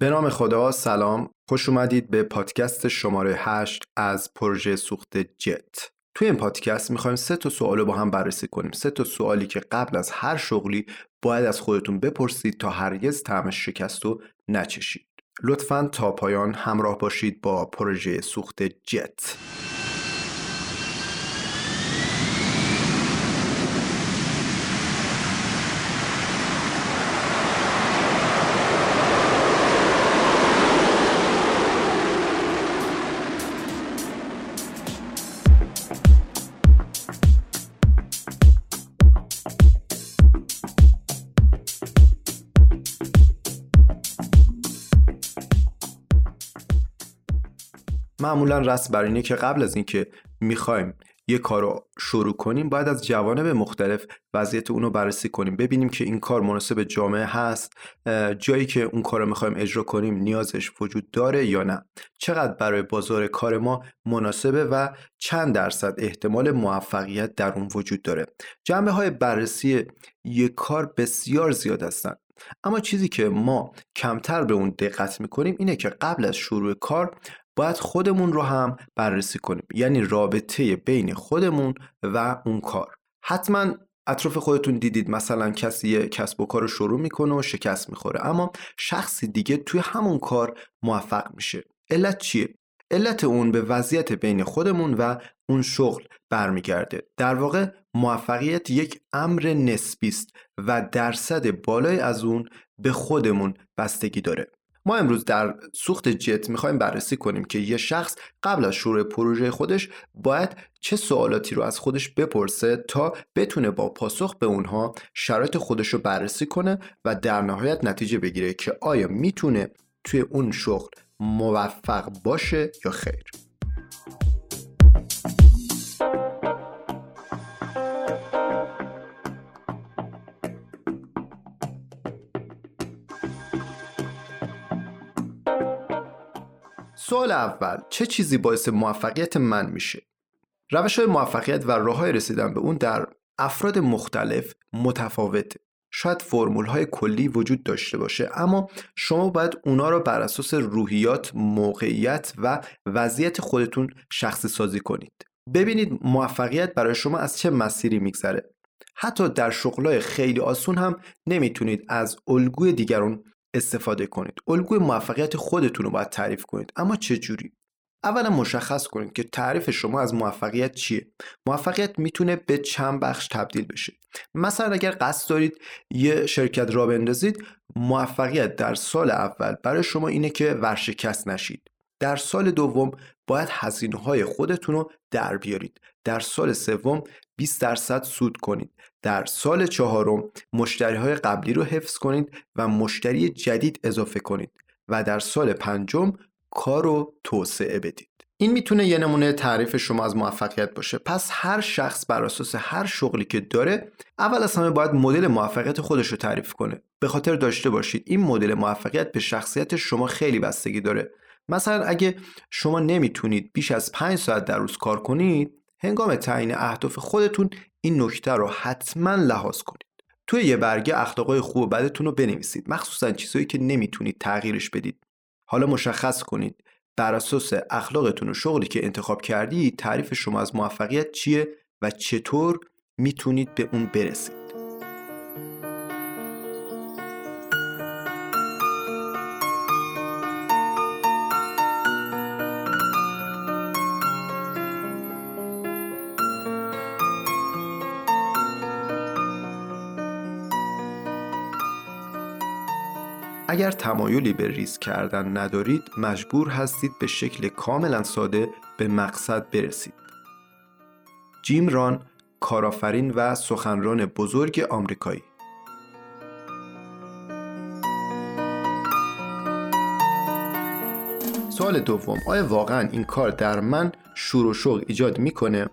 به نام خدا سلام. خوش اومدید به پادکست شماره 8 از پروژه سوخت جت. توی این پادکست می‌خوایم سه تا سوال رو با هم بررسی کنیم. سه تا سوالی که قبل از هر شغلی باید از خودتون بپرسید تا هرگز طعم شکست رو نچشید. لطفا تا پایان همراه باشید با پروژه سوخت جت. معمولا رسم بر اینه که قبل از اینکه می‌خوایم یه کار رو شروع کنیم باید از جوانب مختلف وضعیت اون رو بررسی کنیم. ببینیم که این کار مناسب جامعه هست جایی که اون کار رو می‌خوایم اجرا کنیم نیازش وجود داره یا نه. چقدر برای بازار کار ما مناسبه و چند درصد احتمال موفقیت در اون وجود داره. جنبه های بررسی یک کار بسیار زیاد هستن. اما چیزی که ما کمتر به اون دقت می‌کنیم اینه که قبل از شروع کار باید خودمون رو هم بررسی کنیم. یعنی رابطه بین خودمون و اون کار. حتما اطراف خودتون دیدید مثلا کسی کسب و کار رو شروع می‌کنه و شکست می‌خوره. اما شخصی دیگه توی همون کار موفق میشه. علت چیه؟ علت اون به وضعیت بین خودمون و اون شغل برمیگرده. در واقع موفقیت یک امر نسبی است و درصد بالای از اون به خودمون بستگی داره. ما امروز در سوخت جت می‌خوایم بررسی کنیم که یه شخص قبل از شروع پروژه خودش باید چه سوالاتی رو از خودش بپرسه تا بتونه با پاسخ به اونها شرایط خودش رو بررسی کنه و در نهایت نتیجه بگیره که آیا می‌تونه توی اون شغل موفق باشه یا خیر. سوال اول چه چیزی باعث موفقیت من میشه روش های موفقیت و راه های رسیدن به اون در افراد مختلف متفاوته شاید فرمول های کلی وجود داشته باشه اما شما باید اونا رو بر اساس روحیات، موقعیت و وضعیت خودتون شخصی سازی کنید. ببینید موفقیت برای شما از چه مسیری میگذره. حتی در شغلای خیلی آسون هم نمی‌تونید از الگوی دیگران استفاده کنید. الگوی موفقیت خودتون رو باید تعریف کنید. اما چه جوری اولا مشخص کنید که تعریف شما از موفقیت چیه. موفقیت می‌تونه به چند بخش تبدیل بشه. مثلا اگر قصد دارید یه شرکت را بندازید موفقیت در سال اول برای شما اینه که ورشکست نشید. در سال دوم باید هزینه های خودتون رو در بیارید. در سال سوم 20 درصد سود کنید. در سال چهارم مشتری های قبلی رو حفظ کنید و مشتری جدید اضافه کنید و در سال پنجم کار رو توسعه بدید. این می‌تونه یه نمونه تعریف شما از موفقیت باشه. پس هر شخص بر اساس هر شغلی که داره اول از همه باید مدل موفقیت خودش رو تعریف کنه. به خاطر داشته باشید این مدل موفقیت به شخصیت شما خیلی بستگی داره. مثلا اگه شما نمی‌تونید بیش از 5 ساعت در روز کار کنید هنگام تعیین اهداف خودتون این نکته رو حتما لحاظ کنید. توی یه برگه اخلاقای خوب و بدتون رو بنویسید. مخصوصا چیزهایی که نمی‌تونید تغییرش بدید. حالا مشخص کنید بر اساس اخلاقتون و شغلی که انتخاب کردید تعریف شما از موفقیت چیه و چطور می‌تونید به اون برسید. اگر تمایلی به ریز کردن ندارید مجبور هستید به شکل کاملا ساده به مقصد برسید. جیم ران کارآفرین و سخنران بزرگ آمریکایی سوال دوم آیا واقعا این کار در من شور و شوق ایجاد می‌کنه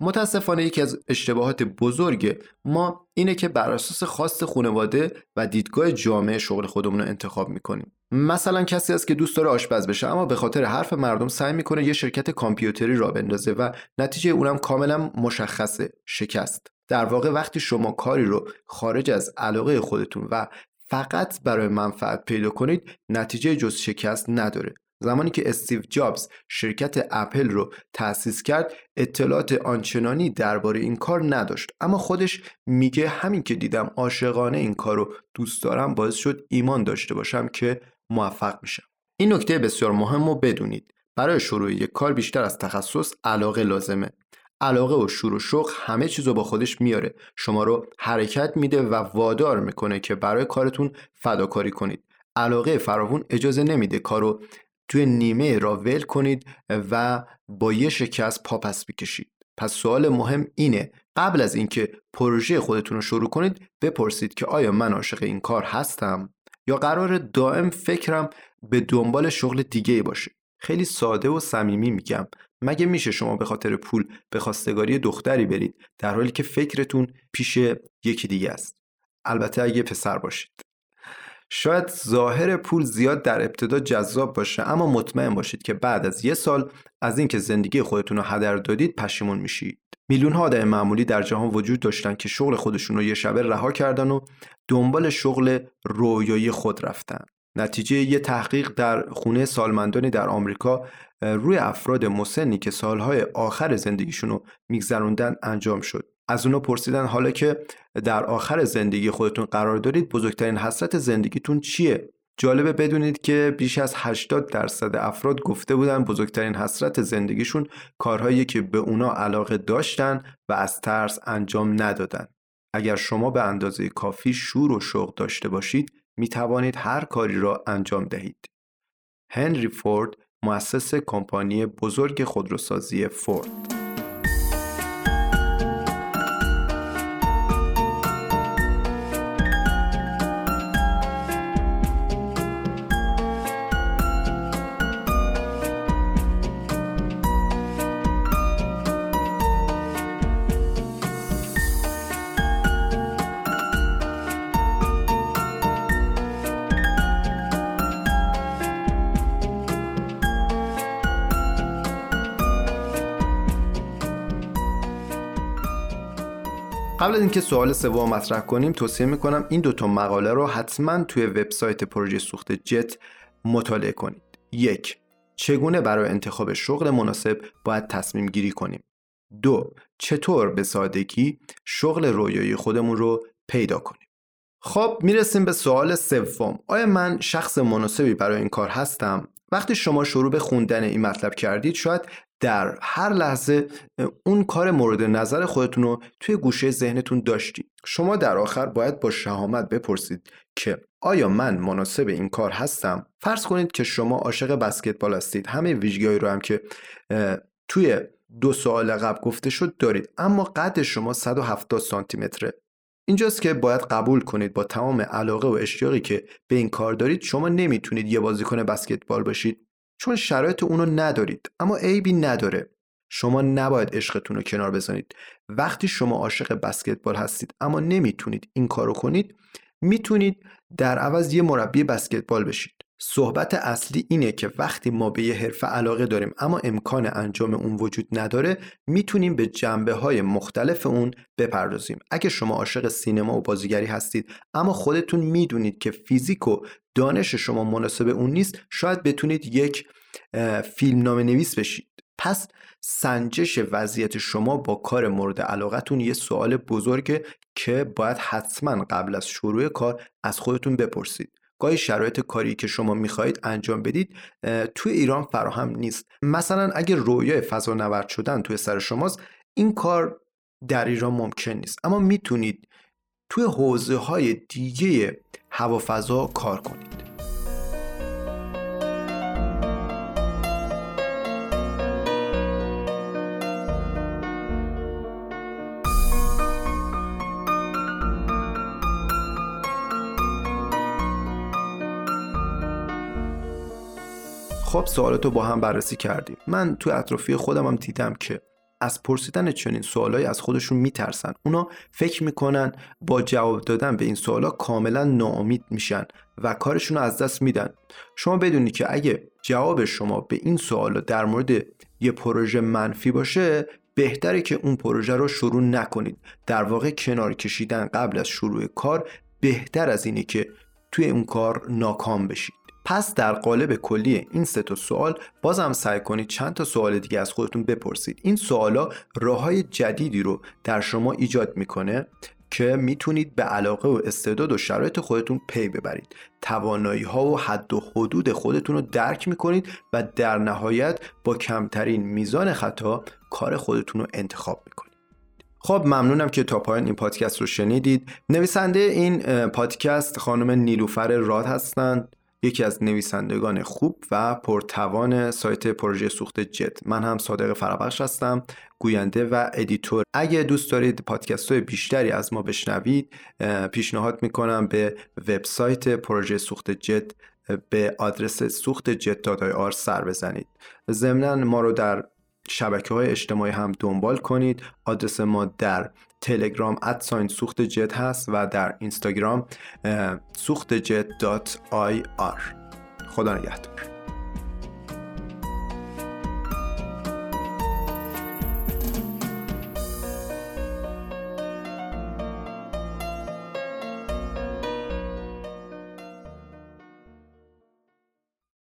متاسفانه یکی از اشتباهات بزرگ ما اینه که بر اساس خواست خانواده و دیدگاه جامعه شغل خودمون رو انتخاب می‌کنیم. مثلا کسی است که دوست داره آشپز بشه اما به خاطر حرف مردم سعی می‌کنه یه شرکت کامپیوتری را بندازه و نتیجه اونم کاملا مشخصه شکست. در واقع وقتی شما کاری رو خارج از علاقه خودتون و فقط برای منفعت پیدا کنید نتیجه جز شکست نداره. زمانی که استیو جابز شرکت اپل رو تأسیس کرد اطلاعات آنچنانی درباره این کار نداشت. اما خودش میگه همین که دیدم عاشقانه این کار رو دوست دارم باعث شد ایمان داشته باشم که موفق میشم. این نکته بسیار مهم رو بدونید. برای شروع یک کار بیشتر از تخصص علاقه لازمه. علاقه و شور و شوق همه چیز رو با خودش میاره. شما رو حرکت میده و وادار می‌کنه که برای کارتون فداکاری کنید. علاقه فراوون اجازه نمیده کارو توی نیمه را ول کنید و با یه شکست پا پس بکشید. پس سوال مهم اینه قبل از اینکه پروژه خودتون رو شروع کنید بپرسید که آیا من عاشق این کار هستم؟ یا قرار دائم فکرم به دنبال شغل دیگه باشه؟ خیلی ساده و صمیمی میگم. مگه میشه شما به خاطر پول به خواستگاری دختری برید در حالی که فکرتون پیش یکی دیگه است؟ البته اگه پسر باشید. شاید ظاهر پول زیاد در ابتدا جذاب باشه اما مطمئن باشید که بعد از یه سال از اینکه زندگی خودتون رو هدر دادید پشیمون میشید. میلیون ها آدم معمولی در جهان وجود داشتن که شغل خودشون رو یه شبه رها کردن و دنبال شغل رویایی خود رفتن. نتیجه یه تحقیق در خونه سالمندانی در آمریکا روی افراد مسنی که سالهای آخر زندگیشون رو میگذروندن انجام شد. از اونا پرسیدن حالا که در آخر زندگی خودتون قرار دارید بزرگترین حسرت زندگیتون چیه؟ جالبه بدونید که بیش از 80 درصد افراد گفته بودن بزرگترین حسرت زندگیشون کارهایی که به اونا علاقه داشتن و از ترس انجام ندادن. اگر شما به اندازه کافی شور و شوق داشته باشید می توانید هر کاری را انجام دهید. هنری فورد مؤسس کمپانی بزرگ خودروسازی فورد. قبل از اینکه سوال سوم مطرح کنیم توصیه می‌کنم این دوتا مقاله رو حتما توی وبسایت پروژه سوخت جت مطالعه کنید. یک چگونه برای انتخاب شغل مناسب باید تصمیم گیری کنیم؟ دو چطور به سادگی شغل رویایی خودمون رو پیدا کنیم؟ خب می‌رسیم به سوال سوم. آیا من شخص مناسبی برای این کار هستم؟ وقتی شما شروع به خوندن این مطلب کردید شاید در هر لحظه اون کار مورد نظر خودتون رو توی گوشه ذهنتون داشتید شما در آخر باید با شهامت بپرسید که آیا من مناسب این کار هستم؟ فرض کنید که شما عاشق بسکتبال هستید. همه ویژگیهایی رو هم که توی دو سال قبل گفته شد دارید. اما قد شما 170 سانتی متره اینجاست که باید قبول کنید با تمام علاقه و اشتیاقی که به این کار دارید شما نمی‌تونید یه بازیکن بسکتبال باشید چون شرایط اونو ندارید. اما عیبی نداره. شما نباید عشقتون رو کنار بزنید وقتی شما عاشق بسکتبال هستید اما نمی‌تونید این کارو کنید می‌تونید در عوض یه مربی بسکتبال بشید. صحبت اصلی اینه که وقتی ما به یه حرفه علاقه داریم اما امکان انجام اون وجود نداره می‌تونیم به جنبه های مختلف اون بپردازیم. اگه شما عاشق سینما و بازیگری هستید اما خودتون می‌دونید که فیزیک و دانش شما مناسب اون نیست شاید بتونید یک فیلم نام نویس بشید. پس سنجش وضعیت شما با کار مورد علاقتون یه سوال بزرگه که باید حتما قبل از شروع کار از خودتون بپرسید. گاهی شرایط کاری که شما می‌خواهید انجام بدید توی ایران فراهم نیست. مثلا اگر رویای فضا نورد شدن توی سر شماست این کار در ایران ممکن نیست. اما می‌تونید توی حوزه های دیگه هوافضا کار کنید. خب سوالاتو با هم بررسی کردیم. من تو اطرافی خودم هم دیدم که از پرسیدن چنین سوالایی از خودشون میترسن. اونا فکر می‌کنن با جواب دادن به این سوالا کاملا ناامید میشن و کارشون رو از دست میدن. شما بدونید که اگه جواب شما به این سوالا در مورد یه پروژه منفی باشه بهتره که اون پروژه رو شروع نکنید. در واقع کنار کشیدن قبل از شروع کار بهتر از اینه که توی اون کار ناکام بشید. پس در قالب کلی این سه تا سوال بازم سعی کنید چند تا سوال دیگه از خودتون بپرسید. این سوالا راه های جدیدی رو در شما ایجاد می‌کنه که می‌تونید به علاقه و استعداد و شرایط خودتون پی ببرید. توانایی ها و حد و حدود خودتون رو درک می‌کنید و در نهایت با کمترین میزان خطا کار خودتون رو انتخاب می‌کنید. خب ممنونم که تا پایان این پادکست رو شنیدید. نویسنده این پادکست خانم نیلوفر راد هستند. یکی از نویسندگان خوب و پرتوان سایت پروژه سوخت جت من هم صادق فرابخش هستم گوینده و editor. اگه دوست دارید پادکست های بیشتری از ما بشنوید پیشنهاد می‌کنم به وبسایت پروژه سوخت جت به آدرس سوخت جت آر سر بزنید. ضمنا ما رو در شبکه های اجتماعی هم دنبال کنید. آدرس ما در تلگرام at sign سوخت جت هست و در اینستاگرام سوخت جت دات آی آر. خدا نگهدار.